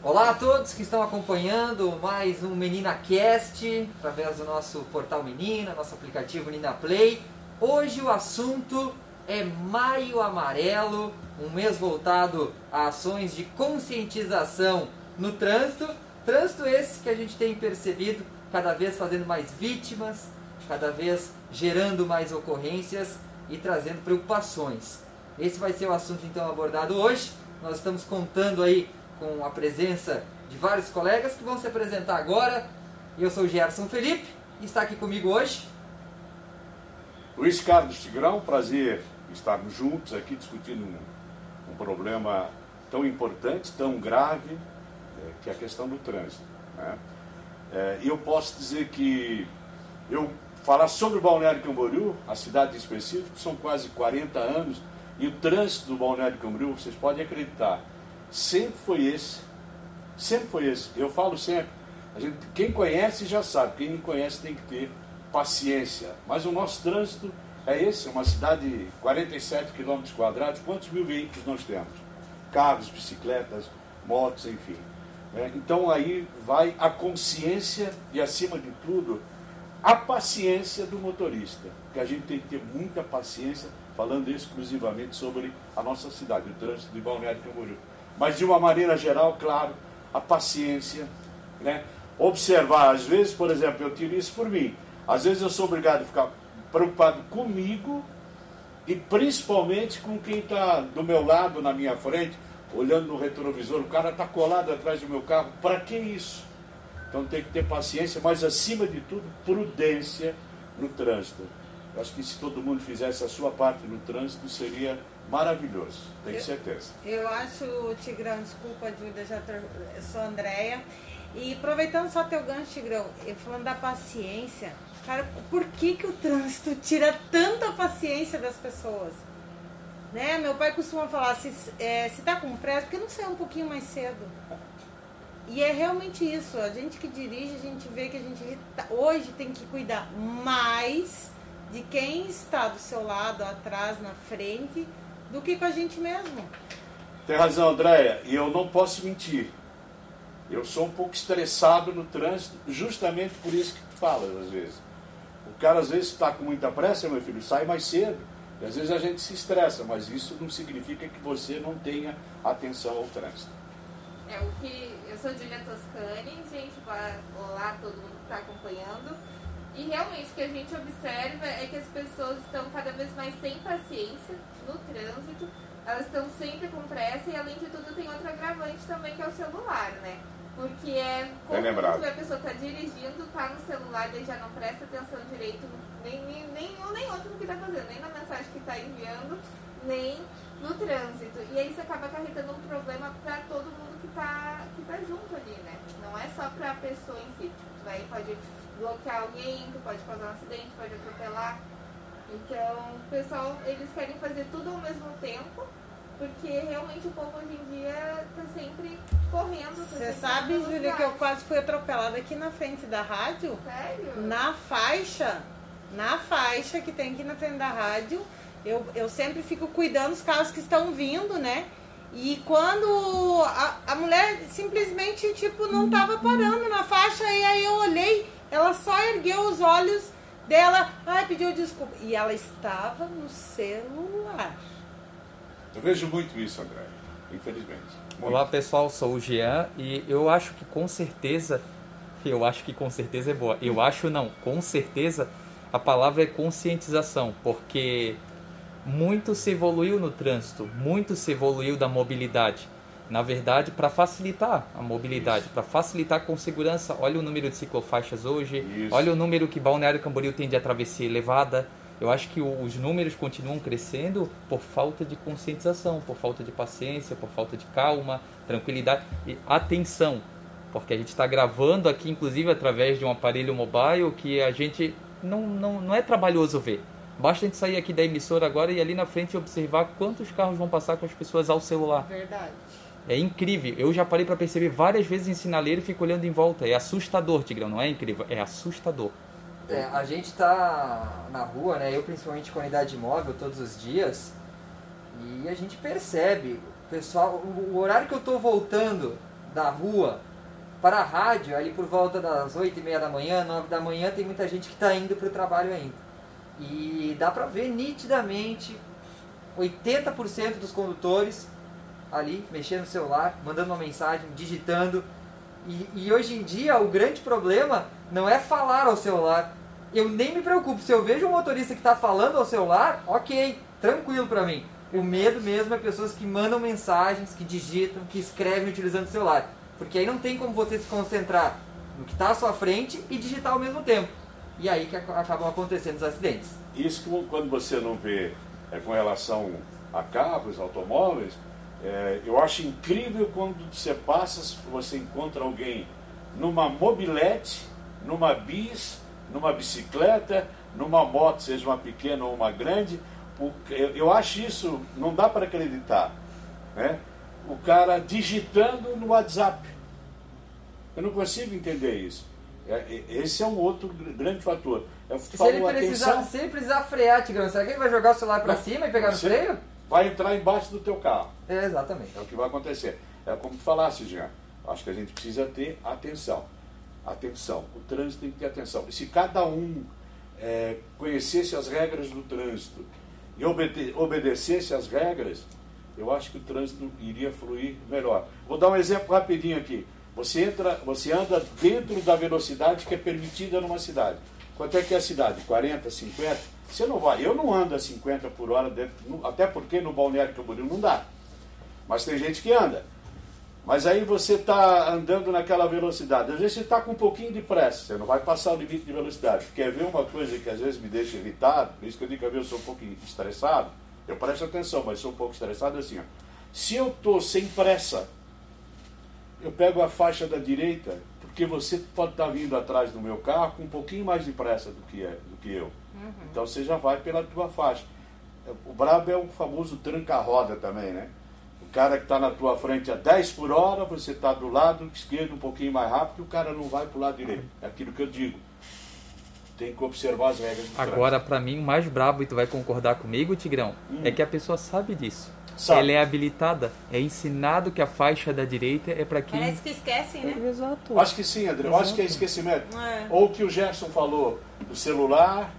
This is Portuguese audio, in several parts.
Olá a todos que estão acompanhando mais um Menina Cast através do nosso portal Menina, nosso aplicativo Menina Play. Hoje o assunto é Maio Amarelo, um mês voltado a ações de conscientização no trânsito. Trânsito esse que a gente tem percebido cada vez fazendo mais vítimas, cada vez gerando mais ocorrências e trazendo preocupações. Esse vai ser o assunto então abordado hoje. Nós estamos contando aí com a presença de vários colegas que vão se apresentar agora. Eu sou o Gerson Felipe e está aqui comigo hoje. Luiz Carlos Tigrão, prazer estarmos juntos aqui discutindo um, um problema tão importante, tão grave, é, que é a questão do trânsito. Né? É, eu posso dizer que eu falar sobre o Balneário Camboriú, a cidade em específico, são quase 40 anos, e o trânsito do Balneário Camboriú, vocês podem acreditar, sempre foi esse. Sempre foi esse. Eu falo sempre. A gente, quem conhece já sabe, quem não conhece tem que ter paciência. Mas o nosso trânsito é esse, é uma cidade de 47 quilômetros quadrados. Quantos mil veículos nós temos? Carros, bicicletas, motos, enfim. É, então aí vai a consciência e, acima de tudo, a paciência do motorista. Que a gente tem que ter muita paciência, falando exclusivamente sobre a nossa cidade, o trânsito de Balneário Camboriú mas de uma maneira geral, claro, a paciência, né? Observar, às vezes, por exemplo, eu tiro isso por mim. Às vezes eu sou obrigado a ficar preocupado comigo e principalmente com quem está do meu lado, na minha frente, olhando no retrovisor. O cara está colado atrás do meu carro. Para que isso? Então tem que ter paciência, mas acima de tudo, prudência no trânsito. Eu acho que se todo mundo fizesse a sua parte no trânsito, seria maravilhoso, tenho eu, certeza. Eu acho, Tigrão, desculpa, Júlia, já eu sou a Andréia. E aproveitando só teu gancho, Tigrão, falando da paciência, cara, por que, que o trânsito tira tanta paciência das pessoas? Né? Meu pai costuma falar, se, é, se tá com pressa, por que não sair um pouquinho mais cedo? E é realmente isso, a gente que dirige, a gente vê que a gente tá, hoje tem que cuidar mais de quem está do seu lado, atrás, na frente, do que com a gente mesmo. Tem razão, Andréia, e eu não posso mentir. Eu sou um pouco estressado no trânsito, justamente por isso que tu falas, às vezes. O cara, às vezes, está com muita pressa, meu filho, sai mais cedo. E às vezes a gente se estressa, mas isso não significa que você não tenha atenção ao trânsito. É o que. Eu sou Julia Toscani, gente, olá todo mundo que está acompanhando. E realmente o que a gente observa é que as pessoas estão cada vez mais sem paciência no trânsito, elas estão sempre com pressa e além de tudo tem outro agravante também que é o celular, né? Porque é como a pessoa está dirigindo, está no celular e já não presta atenção direito nem, nem, nem um nem outro no que está fazendo, nem na mensagem que está enviando, nem no trânsito. E aí isso acaba acarretando um problema para todo mundo que está que tá junto ali, né? Não é só para a pessoa em si. Tipo, aí pode bloquear alguém, que pode causar um acidente, pode atropelar. Então, o pessoal, eles querem fazer tudo ao mesmo tempo, porque realmente o povo hoje em dia tá sempre correndo. Tá Você sabe, Júlia, que eu quase fui atropelada aqui na frente da rádio? Sério? Na faixa, na faixa que tem aqui na frente da rádio. Eu, eu sempre fico cuidando dos carros que estão vindo, né? E quando a, a mulher simplesmente, tipo, não tava parando na faixa, e aí eu olhei ela só ergueu os olhos dela, ai, pediu desculpa. E ela estava no celular. Eu vejo muito isso, André, infelizmente. Muito. Olá pessoal, sou o Jean e eu acho que com certeza, eu acho que com certeza é boa. Eu acho não, com certeza a palavra é conscientização, porque muito se evoluiu no trânsito, muito se evoluiu da mobilidade na verdade, para facilitar a mobilidade, para facilitar com segurança. Olha o número de ciclofaixas hoje, Isso. olha o número que Balneário Camboriú tem de a travessia elevada. Eu acho que os números continuam crescendo por falta de conscientização, por falta de paciência, por falta de calma, tranquilidade e atenção. Porque a gente está gravando aqui, inclusive, através de um aparelho mobile que a gente não, não, não é trabalhoso ver. Basta a gente sair aqui da emissora agora e ali na frente observar quantos carros vão passar com as pessoas ao celular. Verdade. É incrível. Eu já parei para perceber várias vezes em sinaleiro e fico olhando em volta. É assustador, Tigrão. Não é incrível? É assustador. É, a gente tá na rua, né? Eu principalmente com a unidade móvel todos os dias. E a gente percebe, pessoal, o horário que eu tô voltando da rua para a rádio, ali por volta das 8 e meia da manhã, 9 da manhã, tem muita gente que está indo para o trabalho ainda. E dá para ver nitidamente 80% dos condutores ali mexendo no celular, mandando uma mensagem, digitando. E, e, hoje em dia o grande problema não é falar ao celular. Eu nem me preocupo. Se eu vejo um motorista que está falando ao celular, ok, tranquilo para mim. O medo mesmo é pessoas que mandam mensagens, que digitam, que escrevem utilizando o celular. Porque aí não tem como você se concentrar no que está à sua frente e digitar ao mesmo tempo. E aí que acabam acontecendo os acidentes. Isso quando você não vê é, com relação a carros, automóveis, é, eu acho incrível quando você passa, você encontra alguém numa mobilete, numa bis, numa bicicleta, numa moto, seja uma pequena ou uma grande. Eu acho isso, não dá para acreditar. Né? O cara digitando no WhatsApp. Eu não consigo entender isso. É, esse é um outro grande fator. Eu se, ele precisar, se ele precisar frear, Tigrão, será que ele vai jogar o celular para cima e pegar no freio? Vai entrar embaixo do teu carro. É, exatamente. É o que vai acontecer. É como tu falasse, Jean. Acho que a gente precisa ter atenção. Atenção. O trânsito tem que ter atenção. E se cada um é, conhecesse as regras do trânsito e obede obedecesse as regras, eu acho que o trânsito iria fluir melhor. Vou dar um exemplo rapidinho aqui. Você entra, você anda dentro da velocidade que é permitida numa cidade. Quanto é que é a cidade? 40, 50? Você não vai. Eu não ando a 50 por hora, dentro, até porque no Balneário Camboriú não dá. Mas tem gente que anda. Mas aí você está andando naquela velocidade. Às vezes você está com um pouquinho de pressa, você não vai passar o limite de velocidade. Quer ver uma coisa que às vezes me deixa irritado? Por isso que eu digo que eu sou um pouco estressado. Eu presto atenção, mas sou um pouco estressado assim. Ó. Se eu estou sem pressa, eu pego a faixa da direita, porque você pode estar tá vindo atrás do meu carro com um pouquinho mais de pressa do que, é, do que eu. Uhum. Então você já vai pela tua faixa. O brabo é o famoso tranca-roda também, né? O cara que está na tua frente a 10 por hora, você está do lado esquerdo um pouquinho mais rápido e o cara não vai para o lado direito. É aquilo que eu digo. Tem que observar as regras do Agora, para mim, o mais brabo, e tu vai concordar comigo, Tigrão, hum. é que a pessoa sabe disso. Sabe. Ela é habilitada, é ensinado que a faixa da direita é para quem. Parece que esquecem, né? É, exato. Acho que sim, André. Acho que é esquecimento. É. Ou o que o Gerson falou do celular,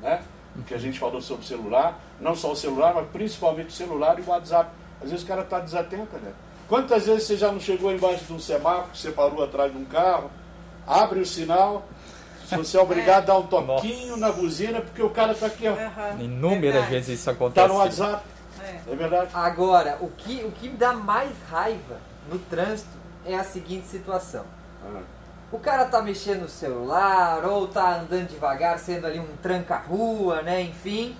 né? O que a gente falou sobre o celular, não só o celular, mas principalmente o celular e o WhatsApp. Às vezes o cara está desatento, né? Quantas vezes você já não chegou embaixo de um semáforo, você parou atrás de um carro, abre o sinal, se você é obrigado a dar um toquinho Nossa. na buzina, porque o cara está aqui, ó. Uhum. Inúmeras vezes isso acontece. Está no WhatsApp. É. é verdade. Agora, o que, o que me dá mais raiva no trânsito é a seguinte situação. Ah. O cara tá mexendo no celular, ou tá andando devagar, sendo ali um tranca-rua, né? Enfim.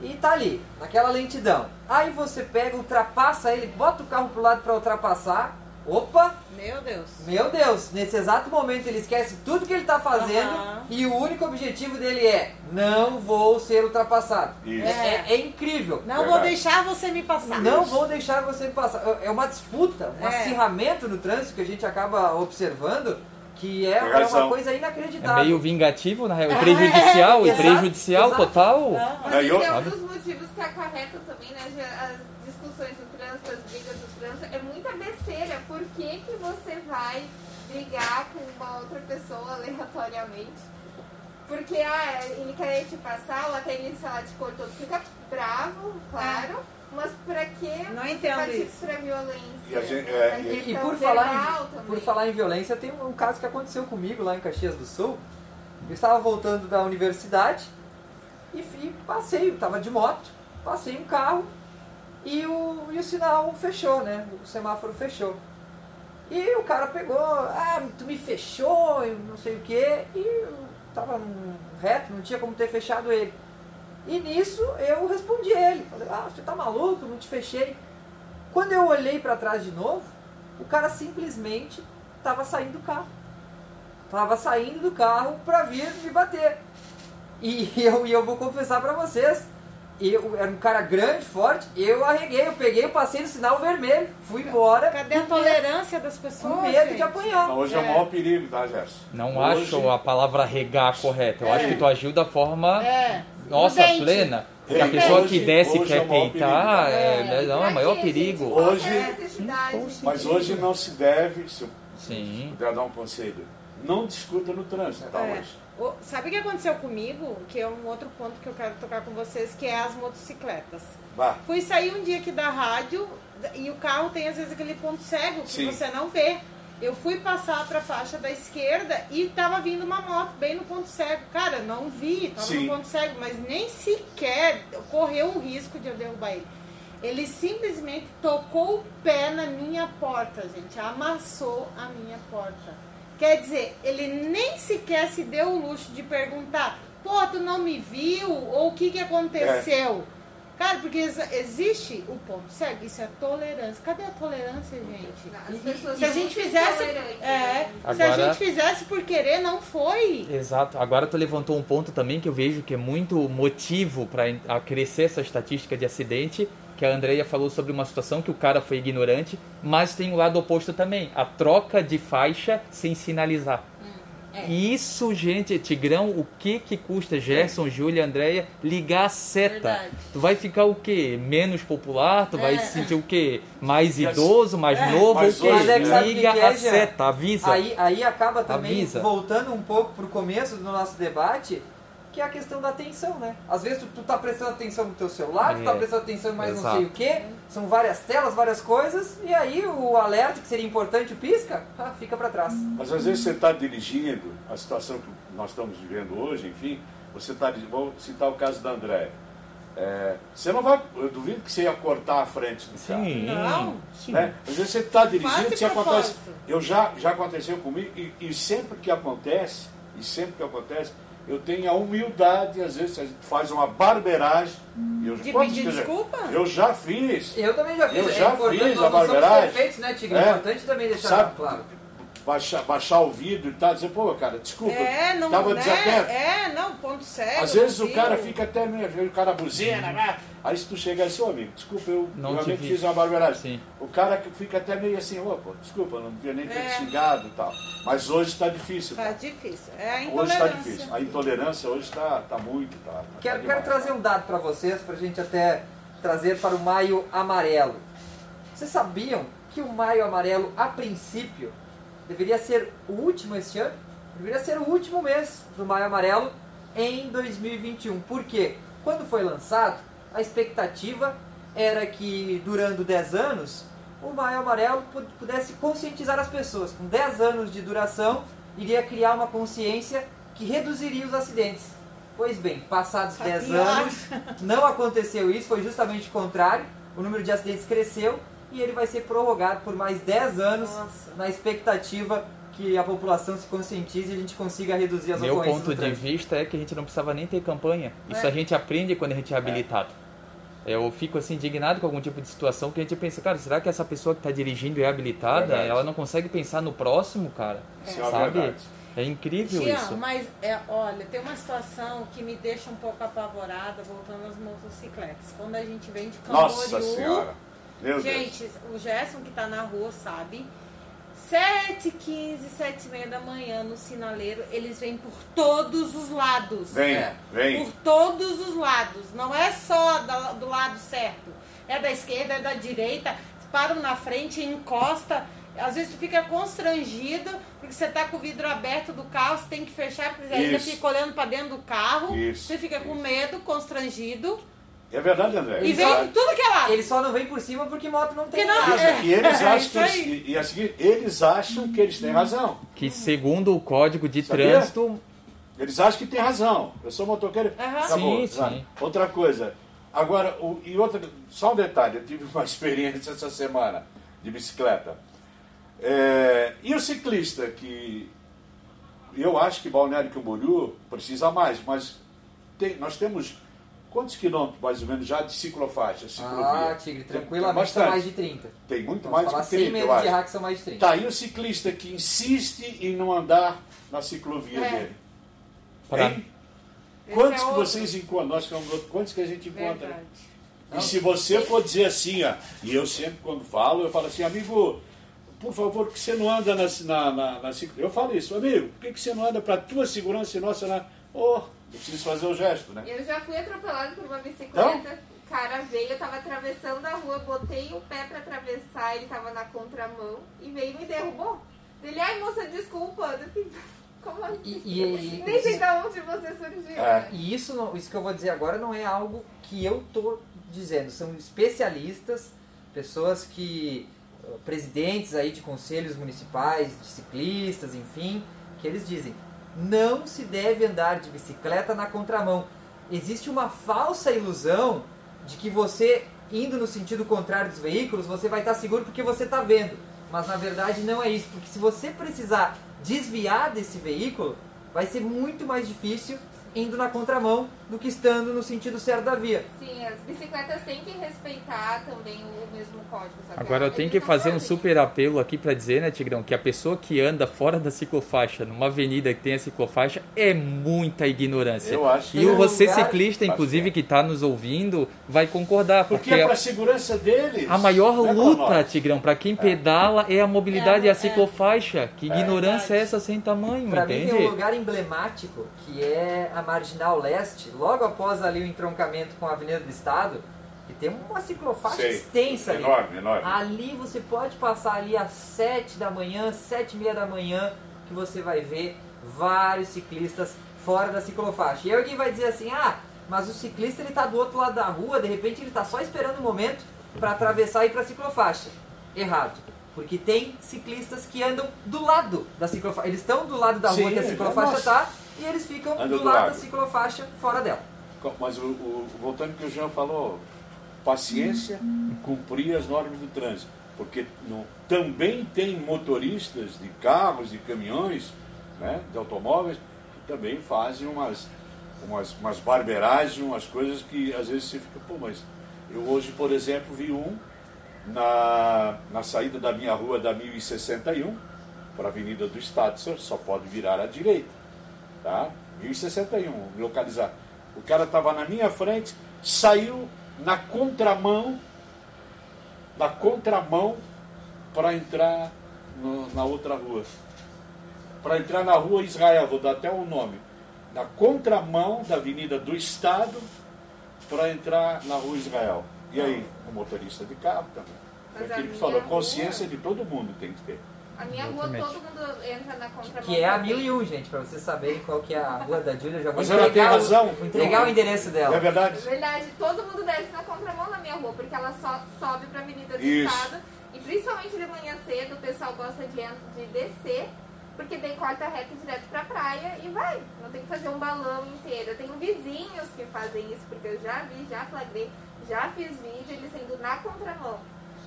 E tá ali, naquela lentidão. Aí você pega, ultrapassa ele, bota o carro pro lado para ultrapassar. Opa! Meu Deus. Meu Deus, nesse exato momento ele esquece tudo que ele está fazendo uhum. e o único objetivo dele é não vou ser ultrapassado. É, é, é, incrível. Não Verdade. vou deixar você me passar. Não Isso. vou deixar você me passar. É uma disputa, um é. acirramento no trânsito que a gente acaba observando que é, é uma coisa inacreditável. É meio vingativo, na real, prejudicial, e prejudicial exato. total. Mas é um dos motivos que acarreta também né, as discussões do trânsito, as brigas do trânsito, é muita besteira. Por que, que você vai brigar com uma outra pessoa aleatoriamente? Porque ah, ele quer te passar, ou até ele, sei lá, te cortou, tu fica bravo, claro. Mas pra que não entendo isso. pra violência? E, gente, é, e, e por, falar em, por falar em violência, tem um caso que aconteceu comigo lá em Caxias do Sul. Eu estava voltando da universidade e, e passei, estava de moto, passei um carro e o, e o sinal fechou, né? O semáforo fechou. E o cara pegou, ah, tu me fechou, não sei o que, e tava reto, não tinha como ter fechado ele. E nisso eu respondi ele, falei, ah, você tá maluco, não te fechei. Quando eu olhei para trás de novo, o cara simplesmente estava saindo do carro. Tava saindo do carro para vir me bater. E eu, e eu vou confessar para vocês, eu era um cara grande, forte, eu arreguei, eu peguei, eu passei no sinal vermelho, fui embora. Cadê a tolerância das pessoas? Com medo gente? de apanhar. Hoje é, é o maior perigo, tá, Gerson? Não Hoje... acho a palavra regar correta. Eu é. acho que tu agiu da forma. É. Nossa, plena. Porque a pessoa que desce quer peitar, é, é, não, é o maior perigo. Hoje, mas hoje não se deve, se eu Sim. puder dar um conselho, não discuta no trânsito, tá, é. hoje. Sabe o que aconteceu comigo? Que é um outro ponto que eu quero tocar com vocês, que é as motocicletas. Bah. Fui sair um dia aqui da rádio e o carro tem às vezes aquele ponto cego que Sim. você não vê. Eu fui passar para a faixa da esquerda e tava vindo uma moto bem no ponto cego. Cara, não vi, tava Sim. no ponto cego, mas nem sequer correu o risco de eu derrubar ele. Ele simplesmente tocou o pé na minha porta, gente. Amassou a minha porta. Quer dizer, ele nem sequer se deu o luxo de perguntar: pô, tu não me viu? Ou o que, que aconteceu? É. Cara, porque existe o ponto cego, isso é tolerância. Cadê a tolerância, gente? As pessoas se a gente fizesse. É, Agora, se a gente fizesse por querer, não foi. Exato. Agora tu levantou um ponto também que eu vejo que é muito motivo para crescer essa estatística de acidente. Que a Andrea falou sobre uma situação que o cara foi ignorante, mas tem o lado oposto também, a troca de faixa sem sinalizar. É. Isso, gente, Tigrão, o que que custa, Gerson, é. Júlia, Andréia, ligar a seta? Verdade. Tu vai ficar o quê? Menos popular? Tu é. vai se sentir o quê? Mais idoso, mais é. novo? Mas o quê? É Liga que a seta, avisa. Aí, aí acaba também, avisa. voltando um pouco pro começo do nosso debate, que é a questão da atenção, né? Às vezes tu, tu tá prestando atenção no teu celular, é. tu tá é. prestando atenção em mais Exato. não sei o que, são várias telas, várias coisas, e aí o alerta, que seria importante, o pisca, ah, fica para trás. Mas às vezes você está dirigindo, a situação que nós estamos vivendo hoje, enfim, você está, vou citar o caso da André. É, você não vai, eu duvido que você ia cortar a frente do carro. Sim, não. Sim. Né? Às vezes você está dirigindo, você acontece. Eu já, já aconteceu comigo, e, e sempre que acontece, e sempre que acontece, eu tenho a humildade, às vezes a gente faz uma barbeiragem. Eu, de pedir desculpa? Eu já fiz. Eu também já fiz. Eu é já fiz a barbeiragem. Perfeitos, né, Tigre? É, é importante também deixar sabe, claro. Baixar, baixar o vidro e tal, dizer, pô, cara, desculpa, é, não, tava né? desatento. É, não, ponto sério. Às vezes o cara fica até meio, o cara buzina, né? Aí se tu chega assim, ô amigo, desculpa, eu não realmente fiz uma barbeiragem. Sim. O cara fica até meio assim, ô, pô, desculpa, não devia nem ter é. xingado e tal. Mas hoje está difícil. Está difícil. É a intolerância. Hoje está difícil. A intolerância hoje está tá muito. Tá, tá quero, quero trazer um dado para vocês, para a gente até trazer para o Maio Amarelo. Vocês sabiam que o Maio Amarelo, a princípio, deveria ser o último este ano? Deveria ser o último mês do Maio Amarelo em 2021. Por quê? Quando foi lançado, a expectativa era que durando 10 anos o Maio Amarelo pudesse conscientizar as pessoas. Com 10 anos de duração, iria criar uma consciência que reduziria os acidentes. Pois bem, passados 10 anos, não aconteceu isso, foi justamente o contrário. O número de acidentes cresceu e ele vai ser prorrogado por mais 10 anos Nossa. na expectativa que a população se conscientize e a gente consiga reduzir as Meu ocorrências. Meu ponto de vista é que a gente não precisava nem ter campanha. Isso é. a gente aprende quando a gente é habilitado. É. Eu fico assim indignado com algum tipo de situação que a gente pensa, cara, será que essa pessoa que está dirigindo é habilitada? Verdade. Ela não consegue pensar no próximo, cara? É. Sabe? É, é incrível Tião, isso. mas é, olha, tem uma situação que me deixa um pouco apavorada voltando às motocicletas. Quando a gente vem de Camboriú... Nossa Senhora! Meu gente, Deus. o Gerson que está na rua sabe 7 15 7 e meia da manhã no sinaleiro, eles vêm por todos os lados. Vem, é. vem. Por todos os lados. Não é só do lado certo. É da esquerda, é da direita. Param na frente, encosta. Às vezes tu fica constrangido, porque você tá com o vidro aberto do carro, você tem que fechar, porque você ainda fica olhando para dentro do carro. Isso, você fica com medo, constrangido. É verdade, André. E vem tudo que é lá. Ele só não vem por cima porque moto não tem não, nada. É, e eles acham que eles, e, assim, eles acham que eles têm razão. Que segundo o código de Sabia? trânsito. Eles acham que tem razão. Eu sou motoqueiro. Uhum. Acabou, sim, sim. Outra coisa. Agora, o, e outra, só um detalhe, eu tive uma experiência essa semana de bicicleta. É, e o ciclista que eu acho que Balneário Camboriú precisa mais, mas tem, nós temos Quantos quilômetros, mais ou menos, já de ciclofaixa, ciclovia? Ah, Tigre, tranquilamente são mais de 30. Tem muito Vamos mais falar que 30, eu acho. de rack são mais de 30. Tá aí o ciclista que insiste em não andar na ciclovia é. dele. Pra... Quantos é que vocês encontram? Nós quantos que a gente encontra? Verdade. E se você for dizer assim, ó, e eu sempre quando falo, eu falo assim, amigo, por favor, por que você não anda na, na, na, na Eu falo isso, amigo, por que, que você não anda para a tua segurança e nossa na Oh, eu preciso fazer o gesto, né? Eu já fui atropelado por uma bicicleta. Então? O cara veio, eu tava atravessando a rua, botei o pé pra atravessar, ele tava na contramão e veio e me derrubou. Ele, ai moça, desculpa. Como assim? E, e, Nem sei de onde você surgiu. É. E isso, não, isso que eu vou dizer agora não é algo que eu tô dizendo. São especialistas, pessoas que. presidentes aí de conselhos municipais, de ciclistas, enfim, que eles dizem não se deve andar de bicicleta na contramão. Existe uma falsa ilusão de que você, indo no sentido contrário dos veículos, você vai estar seguro porque você está vendo. Mas na verdade não é isso, porque se você precisar desviar desse veículo, vai ser muito mais difícil indo na contramão do que estando no sentido certo da via. Sim, as bicicletas têm que respeitar também o mesmo código. Agora eu tenho que fazer um super apelo aqui para dizer, né, Tigrão, que a pessoa que anda fora da ciclofaixa, numa avenida que tem a ciclofaixa, é muita ignorância. Eu acho. E você lugar... ciclista, inclusive, que está nos ouvindo, vai concordar. Porque, porque é para a segurança deles. A maior é luta, Tigrão, para quem é. pedala é a mobilidade é, e a ciclofaixa. Que é. ignorância é, essa sem tamanho, pra entende? Mim tem um lugar emblemático que é a Marginal Leste, logo após ali o entroncamento com a Avenida do Estado, e tem uma ciclofaixa Sei. extensa ali. Enorme, enorme. Ali você pode passar ali às 7 da manhã, 7 e meia da manhã, que você vai ver vários ciclistas fora da ciclofaixa. E aí alguém vai dizer assim, ah, mas o ciclista ele está do outro lado da rua, de repente ele está só esperando o um momento para atravessar e ir para a ciclofaixa. Errado. Porque tem ciclistas que andam do lado da ciclofaixa. Eles estão do lado da rua Sim, que a ciclofaixa está e eles ficam do, do, lado, da ciclofaixa fora dela. Mas o, o, voltando ao que o Jean falou, paciência em cumprir as normas do trânsito. Porque no, também tem motoristas de carros e caminhões, né, de automóveis, que também fazem umas, umas, umas barberagens, umas coisas que às vezes você fica, pô, mas eu hoje, por exemplo, vi um na, na saída da minha rua da 1061 para a Avenida do Estado, só pode virar à direita, tá? 1061, localizar. O cara estava na minha frente, saiu na contramão, na contramão para entrar no, na outra rua. Para entrar na rua Israel, vou dar até o um nome. Na contramão da Avenida do Estado para entrar na rua Israel. E aí, o motorista de carro também. Mas é aquilo que falou, consciência rua... de todo mundo tem que ter. A minha Exatamente. rua todo mundo entra na contramão. Que é a 1001, gente, pra vocês saberem qual que é a rua da Júlia. Já vou Mas ela tem razão. Vou entregar o endereço dela. É verdade? É verdade. Todo mundo desce na contramão na minha rua, porque ela só sobe pra Avenida do Isso. Estado. E principalmente de manhã cedo, o pessoal gosta de, de descer, porque daí corta reto direto pra praia e vai. Não tem que fazer um balão inteiro. Eu tenho vizinhos que fazem isso, porque eu já vi, já flagrei, já fiz vídeo, eles sendo na contramão.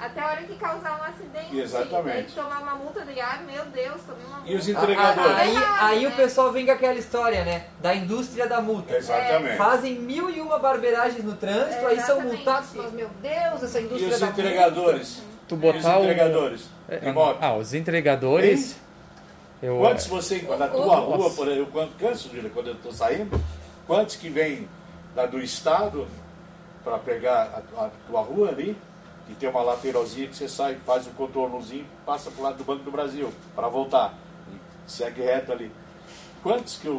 Até a hora que causar um acidente. Exatamente. tomar uma multa de ar, meu Deus, tomei uma multa. E os entregadores? Aí, aí o pessoal vem com aquela história, né? Da indústria da multa. Exatamente. É, fazem mil e uma barberagens no trânsito, é, aí são multados. Mas, meu Deus, essa indústria e os da entregadores? multa. Tu botar os entregadores? O... É, ah, os entregadores... Eu... Quantos você, na tua rua, por exemplo, quando canso, Júlia, quando eu estou saindo, quantos que vêm da do estado para pegar a, a tua rua ali? E tem uma lateralzinha que você sai, faz um contornozinho, passa para o lado do Banco do Brasil para voltar. E segue reto ali. Quantos que, eu,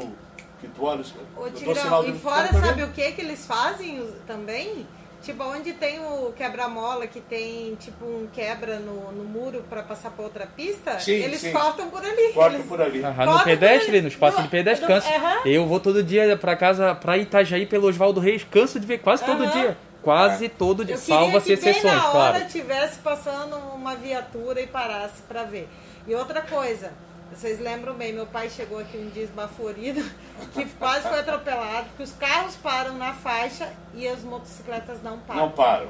que tu olha? Ô, Tigrão, e fora sabe o que que eles fazem também? Tipo, onde tem o quebra-mola, que tem tipo um quebra no, no muro para passar para outra pista, sim, eles sim. cortam por ali. Cortam eles... por ali. no pedestre, no espaço do, de pedestre, canso. Eu vou todo dia para casa, para Itajaí pelo Oswaldo Reis, canso de ver quase todo dia. Quase é. todo dia, salva-se exceções, na hora claro. tivesse passando uma viatura e parasse para ver. E outra coisa, vocês lembram bem, meu pai chegou aqui um dia esbaforido, que quase foi atropelado, que os carros param na faixa e as motocicletas não param. Não param.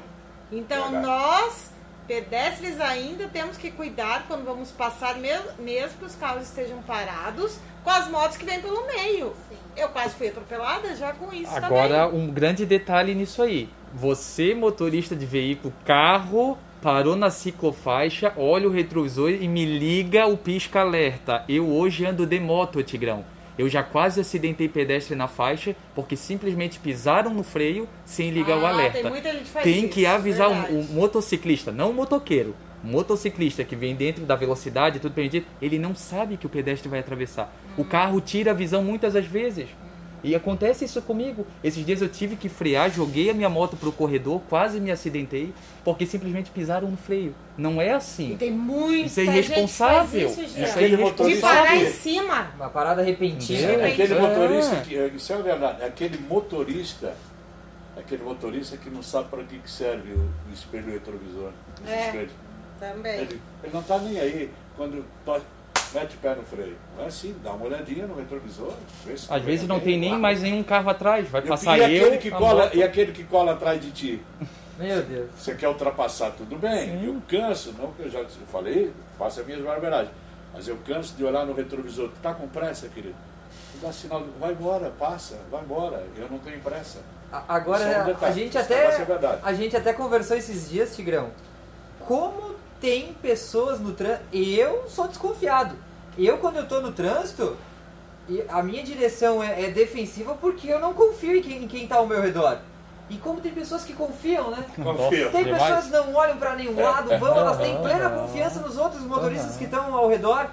Então Verdade. nós, pedestres ainda, temos que cuidar quando vamos passar, mesmo, mesmo que os carros estejam parados, com as motos que vêm pelo meio. Sim. Eu quase fui atropelada já com isso Agora, também. um grande detalhe nisso aí você, motorista de veículo, carro, parou na ciclofaixa, olha o retrovisor e me liga o pisca-alerta. Eu hoje ando de moto, Tigrão. Eu já quase acidentei pedestre na faixa porque simplesmente pisaram no freio sem ligar ah, o alerta. Tem, tem que isso, avisar o, o, motociclista, não o motoqueiro. O motociclista que vem dentro da velocidade, tudo permitido, ele não sabe que o pedestre vai atravessar. Hum. O carro tira a visão muitas das vezes. E acontece isso comigo. Esses dias eu tive que frear, joguei a minha moto pro corredor, quase me acidentei, porque simplesmente pisaram no freio. Não é assim. E tem muito Isso é irresponsável. Isso, isso é Aquele de parar motorista em cima. Uma parada repentina. É, Aquele É. motorista, que, isso é verdade, aquele motorista, aquele motorista que não sabe para que que serve o, o espelho retrovisor. É. espelho. Também. Ele, ele não está nem aí quando mete o pé no freio. É assim, dá uma olhadinha no retrovisor. vê se Às vezes não tem nem mais nenhum carro atrás, vai E- passar e eu. aquele que cola moto. E aquele que cola atrás de ti? Meu Deus. Você quer ultrapassar, tudo bem. Sim. Eu canso, não que eu já eu falei, faço as minhas barberagens. Mas eu canso de olhar no retrovisor. Tu tá com pressa, querido? Tu dá sinal, vai embora, passa, vai embora. Eu não tenho pressa. A- Agora, um a gente até verdade. a gente até conversou esses dias, Tigrão. Como tem pessoas no trânsito. Eu sou desconfiado. Eu, quando eu tô no trânsito, a minha direção é, é defensiva porque eu não confio em quem, em quem tá ao meu redor. E como tem pessoas que confiam, né? Confia. Tem pessoas que não olham pra nenhum lado, vão, elas têm plena confiança nos outros motoristas que estão ao redor.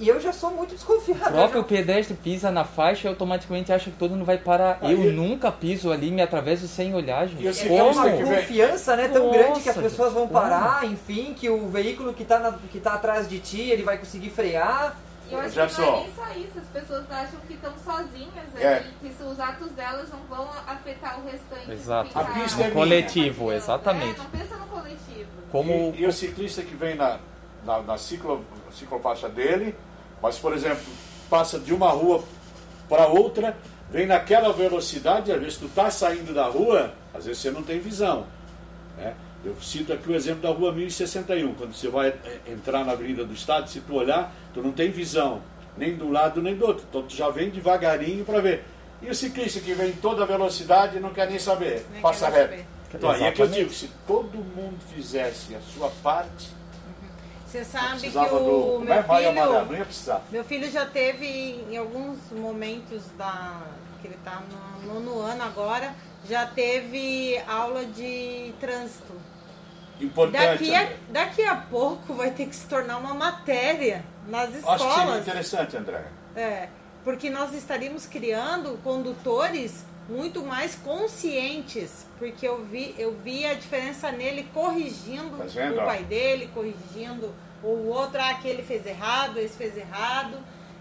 E eu já sou muito desconfiado. O próprio já- pedestre pisa na faixa e automaticamente acha que todo mundo vai parar. Aí- eu nunca piso ali, me atravesso sem olhar, gente. E esse É uma Como? confiança né, tão Nossa, grande que as pessoas vão parar, enfim, que o veículo que está que tá atrás de ti, ele vai conseguir frear. Eu acho Já que não é só. nem só isso, as pessoas acham que estão sozinhas É. ali, que se os atos delas não vão afetar o restante. Exato. A pista é coletivo, exatamente. É, não pensa no coletivo. Como E, e o ciclista que vem na, na, na ciclo, ciclofaixa dele, mas, por exemplo, passa de uma rua para outra, vem naquela velocidade, às vezes tu está saindo da rua, às vezes você não tem visão. Né? Eu cito aqui o exemplo da rua 1061, quando você vai eh, entrar na Avenida do Estado, se tu olhar, tu não tem visão, nem do lado nem do outro. Então tu já vem devagarinho para ver. E o ciclista que vem em toda velocidade não quer nem saber, Nem passa reto. saber. Então, aí é que eu digo, se todo mundo fizesse a sua parte, Você sabe que o do. meu filho, não ia precisar. meu filho já teve em alguns momentos da que ele tá no nono ano agora, já teve aula de trânsito. Importante. Daqui a, daqui a pouco vai ter que se tornar uma matéria nas Acho que seria escolas. interessante, André. É, porque nós estaríamos criando condutores muito mais conscientes, porque eu vi, eu vi a diferença nele corrigindo Tá o pai dele, corrigindo o outro, ah, aquele fez errado, esse fez errado.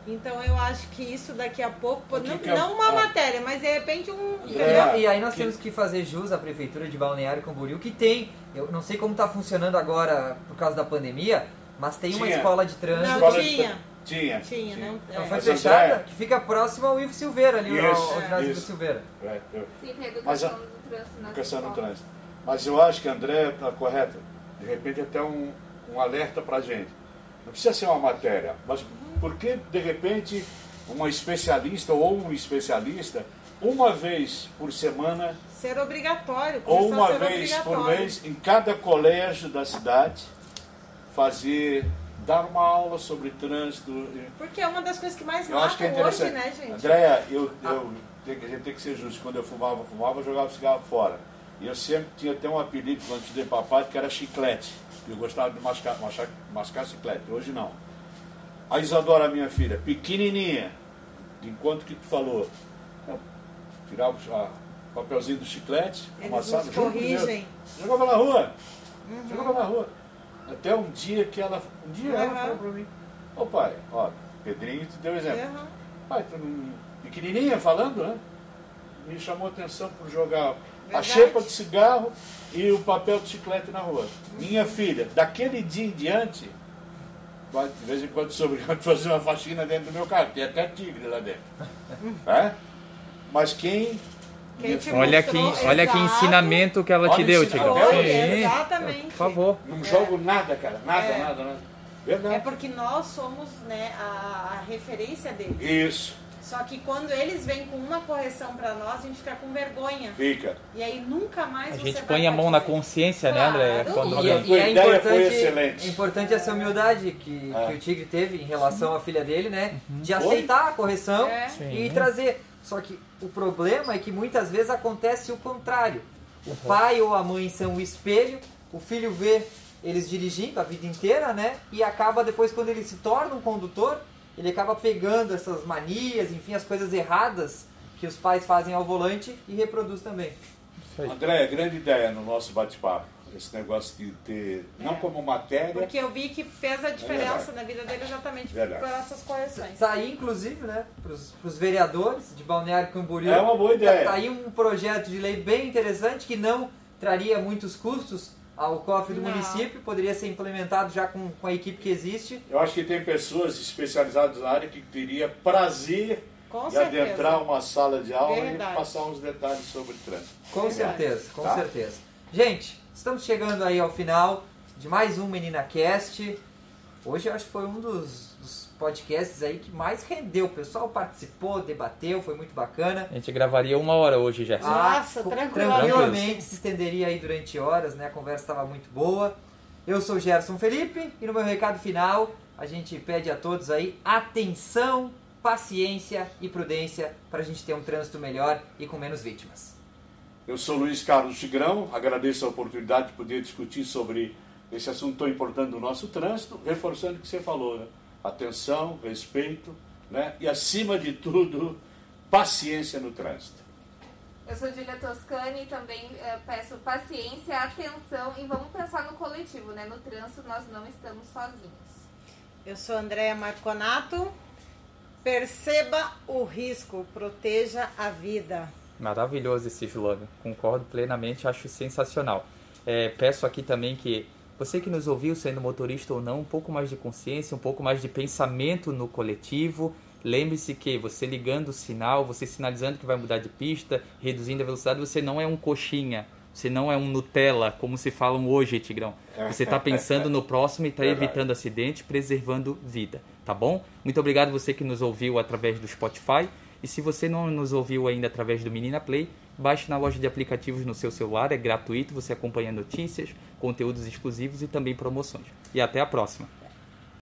Então eu acho que isso daqui a pouco, que não, é- não uma matéria, mas de repente um. É. E aí nós que- temos que fazer jus à Prefeitura de Balneário Camboriú, que tem, eu não sei como está funcionando agora por causa da pandemia, mas tem uma Tinha. escola de trânsito. Não, tinha. Tinha. Tinha, não. Não é. foi Mas, fechada, André- que fica próximo ao Ivo Silveira, ali, ao- Isso, ao ginásio isso. do Silveira. É, eu- Sim, tem Mas a- educação do trânsito Educação no trânsito. Mas eu acho que André está correto. De repente até um, um alerta para gente. Não precisa ser uma matéria, mas por que de repente uma especialista ou um especialista, uma vez por semana Ser obrigatório. ou a uma vez por mês em cada colégio da cidade fazer dar uma aula sobre trânsito. Porque é uma das coisas que mais Eu acho que é hoje, né, gente? Andréia, eu, eu, tem que- a gente tem que ser justo. Quando eu fumava, fumava, eu jogava cigarro fora. E eu sempre tinha até um apelido quando estudei papai, que era chiclete. Eu gostava de mascar, mascar, mascar chiclete. Hoje não. A Isadora, minha filha, pequenininha, enquanto que tu falou, eu tirava o papelzinho do chiclete, Eles amassava, nos corrigem. jogava na rua. Uhum. Jogava na rua. Até um dia que ela. Um dia ela Uhum. falou pra mim, ô pai, ó, Pedrinho te deu exemplo. Uhum. Pai, tu não... pequenininha falando, né? Me chamou a atenção por jogar a chepa de cigarro e o papel de chiclete na rua. Minha filha, daquele dia em diante, de vez em quando sou obrigado a fazer uma faxina dentro do meu carro, tem até tigre lá dentro. É? Mas quem. Quem Olha que, olha que ensinamento que ela Olha te deu, Sim. exatamente. Por favor. não jogo nada, cara. Nada, É. nada, nada. Verdade. É porque nós somos né, a, a referência deles. Isso, Só que quando eles vêm com uma correção pra nós, a gente fica com vergonha. fica. E aí nunca mais A você gente vai põe a mão na consciência, né, Claro. André? Quando E- E, alguém- A e é ideia foi importante, excelente. é importante essa humildade que, É. que o Tigre teve em relação à filha dele, né? De Foi? aceitar a correção É. Sim. e trazer. Só que o problema é que muitas vezes acontece o contrário. O pai ou a mãe são o espelho, o filho vê eles dirigindo a vida inteira, né? E acaba depois, quando ele se torna um condutor, ele acaba pegando essas manias, enfim, as coisas erradas que os pais fazem ao volante e reproduz também. André, grande ideia no nosso bate-papo esse negócio de ter, é. não como matéria. Porque eu vi que fez a é diferença é na vida dele exatamente verdade. por essas correções. Tá aí, inclusive, né, para os vereadores de Balneário Camboriú. É uma boa ideia. Tá, tá aí um projeto de lei bem interessante que não traria muitos custos ao cofre do não. município, poderia ser implementado já com, com a equipe que existe. Eu acho que tem pessoas especializadas na área que teria prazer com de certeza. adentrar uma sala de aula Verdade. e passar uns detalhes sobre trânsito. Com Verdade. certeza, com tá? certeza. Gente, Estamos chegando aí ao final de mais um Menina Cast. Hoje eu acho que foi um dos, dos, podcasts aí que mais rendeu. O pessoal participou, debateu, foi muito bacana. A gente gravaria uma hora hoje, Gerson. Ah, Nossa, tranquilamente. Se estenderia aí durante horas, né? A conversa estava muito boa. Eu sou Gerson Felipe e no meu recado final a gente pede a todos aí atenção, paciência e prudência para a gente ter um trânsito melhor e com menos vítimas. Eu sou Luiz Carlos Tigrão, agradeço a oportunidade de poder discutir sobre esse assunto tão importante do nosso trânsito, reforçando o que você falou, né? Atenção, respeito né? e, acima de tudo, paciência no trânsito. Eu sou Julia Toscani e também é, peço paciência, atenção e vamos pensar no coletivo, né? No trânsito nós não estamos sozinhos. Eu sou Andréa Marconato. Perceba o risco, proteja a vida. Maravilhoso esse slogan, concordo plenamente, acho sensacional. É, peço aqui também que você que nos ouviu, sendo motorista ou não, um pouco mais de consciência, um pouco mais de pensamento no coletivo. Lembre-se que você ligando o sinal, você sinalizando que vai mudar de pista, reduzindo a velocidade, você não é um coxinha, você não é um Nutella, como se falam hoje, Tigrão. Você está pensando no próximo e está evitando acidente, preservando vida, tá bom? Muito obrigado você que nos ouviu através do Spotify. E se você não nos ouviu ainda através do Menina Play, baixe na loja de aplicativos no seu celular, é gratuito, você acompanha notícias, conteúdos exclusivos e também promoções. E até a próxima!